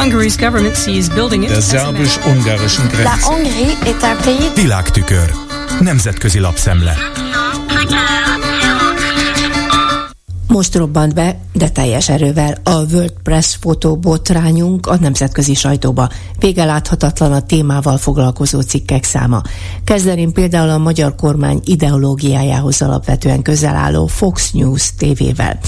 Hungary's government sees building Der szerbus-ungarischen La Grenze. Hongrie est un pays Világtükör. Nemzetközi lapszemle. Most robbant be, de teljes erővel a World Press fotó botrányunk a nemzetközi sajtóba. Vége láthatatlan a témával foglalkozó cikkek száma. Kezdeném például a magyar kormány ideológiájához alapvetően közel álló Fox News tévével,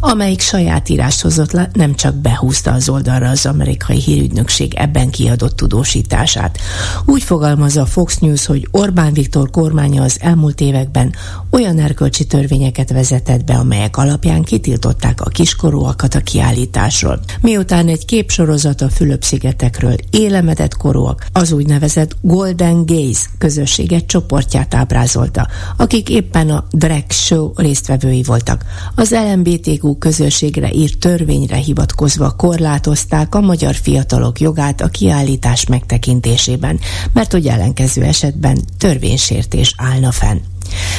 amelyik saját írást hozott le, nem csak behúzta az oldalra az amerikai hírügynökség ebben kiadott tudósítását. Úgy fogalmazza a Fox News, hogy Orbán Viktor kormánya az elmúlt években olyan erkölcsi törvényeket vezetett be, amelyek alapján kitiltották a kiskorúakat a kiállításról. Miután egy képsorozat a Fülöp-szigetekről élemedett korúak, az úgynevezett Golden Gaze közösség egy csoportját ábrázolta, akik éppen a drag show résztvevői voltak. Az LMBTQ közösségre írt törvényre hivatkozva korlátozták a magyar fiatalok jogát a kiállítás megtekintésében, mert hogy ellenkező esetben törvénysértés állna fenn.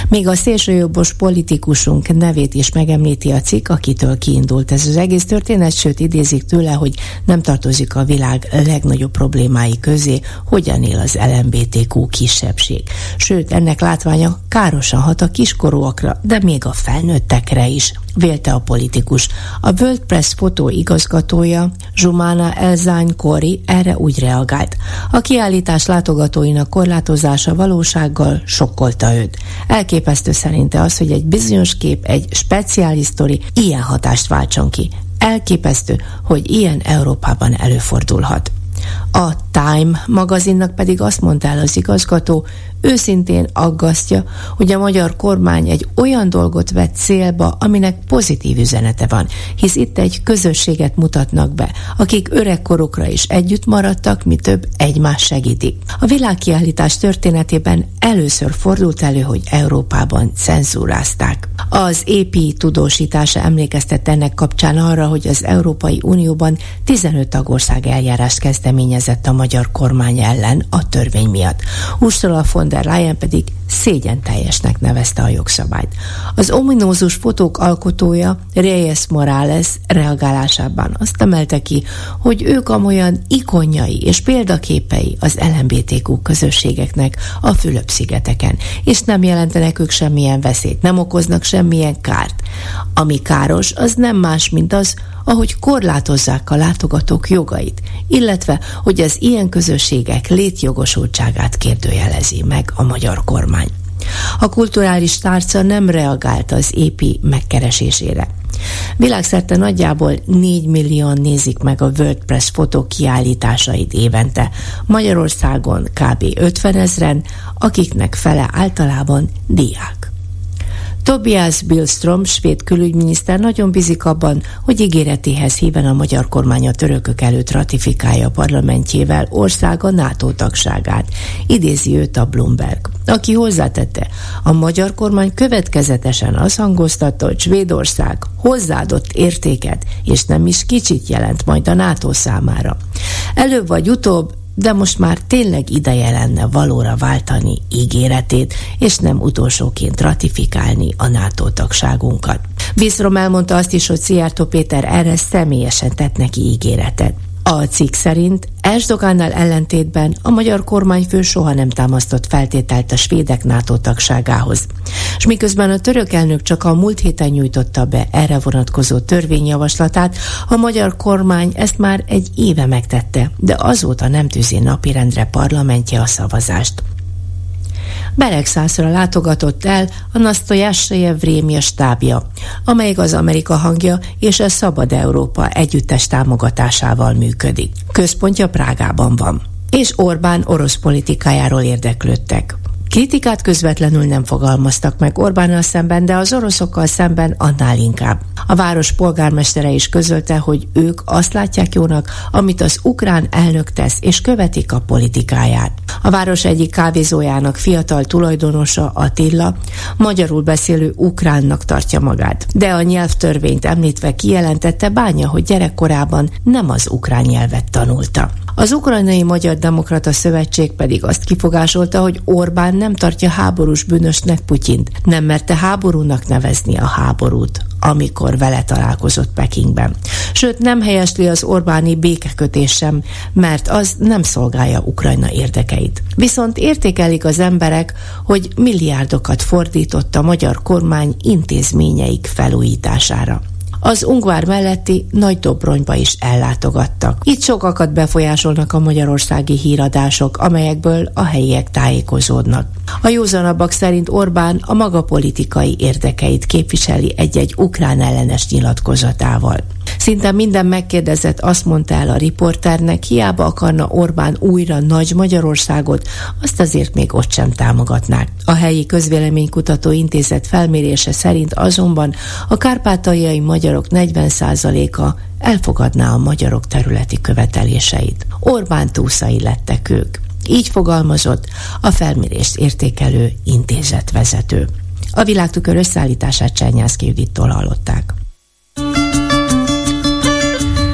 Még a szélsőjobbos politikusunk nevét is megemlíti a cikk, akitől kiindult ez az egész történet, sőt idézik tőle, hogy nem tartozik a világ legnagyobb problémái közé, hogyan él az LMBTQ kisebbség. Sőt, ennek látványa károsan hat a kiskorúakra, de még a felnőttekre is vélte a politikus. A World Press fotó igazgatója, Zsumana Elzány Kori erre úgy reagált. A kiállítás látogatóinak korlátozása valósággal sokkolta őt. Elképesztő szerinte az, hogy egy bizonyos kép, egy speciális sztori ilyen hatást váltson ki. Elképesztő, hogy ilyen Európában előfordulhat. A Time magazinnak pedig azt mondta el az igazgató, őszintén aggasztja, hogy a magyar kormány egy olyan dolgot vett célba, aminek pozitív üzenete van, hisz itt egy közösséget mutatnak be, akik öregkorukra is együtt maradtak, mi több egymás segítik. A világkiállítás történetében először fordult elő, hogy Európában cenzúrázták. Az EP tudósítása emlékeztet ennek kapcsán arra, hogy az Európai Unióban 15 tagország eljárást kezdeményezett a magyar kormány ellen a törvény miatt. Ursula von der Leyen pedig szégyen teljesnek nevezte a jogszabályt. Az ominózus fotók alkotója Reyes Morales reagálásában azt emelte ki, hogy ők amolyan ikonjai és példaképei az LMBTQ közösségeknek a Fülöp-szigeteken, és nem jelentenek ők semmilyen veszélyt, nem okoznak semmilyen kárt. Ami káros, az nem más, mint az, ahogy korlátozzák a látogatók jogait, illetve hogy az ilyen közösségek létjogosultságát kérdőjelezi meg a magyar kormány. A kulturális tárca nem reagált az épi megkeresésére. Világszerte nagyjából 4 millióan nézik meg a WordPress fotók kiállításait évente. Magyarországon kb. 50 ezren, akiknek fele általában diák. Tobias Billström, svéd külügyminiszter nagyon bízik abban, hogy ígéretéhez híven a magyar kormány a törökök előtt ratifikálja a parlamentjével országa NATO tagságát. Idézi őt a Bloomberg, aki hozzátette, a magyar kormány következetesen azt hangoztatta, hogy Svédország hozzáadott értéket, és nem is kicsit jelent majd a NATO számára. Előbb vagy utóbb de most már tényleg ideje lenne valóra váltani ígéretét, és nem utolsóként ratifikálni a NATO tagságunkat. Viszrom elmondta azt is, hogy Szijjártó Péter erre személyesen tett neki ígéretet. A cikk szerint Erdogánnal ellentétben a magyar kormányfő soha nem támasztott feltételt a svédek NATO tagságához. És miközben a török elnök csak a múlt héten nyújtotta be erre vonatkozó törvényjavaslatát, a magyar kormány ezt már egy éve megtette, de azóta nem tűzi napirendre parlamentje a szavazást. Beregszászra látogatott el a Nasztojásejev Vrémia stábja, amelyik az Amerika hangja és a Szabad Európa együttes támogatásával működik. Központja Prágában van és Orbán orosz politikájáról érdeklődtek. Kritikát közvetlenül nem fogalmaztak meg Orbánnal szemben, de az oroszokkal szemben annál inkább. A város polgármestere is közölte, hogy ők azt látják jónak, amit az ukrán elnök tesz, és követik a politikáját. A város egyik kávézójának fiatal tulajdonosa Attila magyarul beszélő ukránnak tartja magát, de a nyelvtörvényt említve kijelentette bánya, hogy gyerekkorában nem az ukrán nyelvet tanulta. Az Ukrajnai Magyar Demokrata Szövetség pedig azt kifogásolta, hogy Orbán nem tartja háborús bűnösnek Putyint, nem merte háborúnak nevezni a háborút, amikor vele találkozott Pekingben. Sőt, nem helyesli az Orbáni békekötés sem, mert az nem szolgálja Ukrajna érdekeit. Viszont értékelik az emberek, hogy milliárdokat fordított a magyar kormány intézményeik felújítására az Ungvár melletti Nagy Dobronyba is ellátogattak. Itt sokakat befolyásolnak a magyarországi híradások, amelyekből a helyiek tájékozódnak. A józanabbak szerint Orbán a maga politikai érdekeit képviseli egy-egy ukrán ellenes nyilatkozatával. Szinte minden megkérdezett azt mondta el a riporternek, hiába akarna Orbán újra nagy Magyarországot, azt azért még ott sem támogatnák. A helyi közvéleménykutató intézet felmérése szerint azonban a kárpátaljai magyarok 40%-a elfogadná a magyarok területi követeléseit. Orbán túszai lettek ők. Így fogalmazott a felmérést értékelő intézetvezető. A világtükör összeállítását Csernyászki Judittól hallották.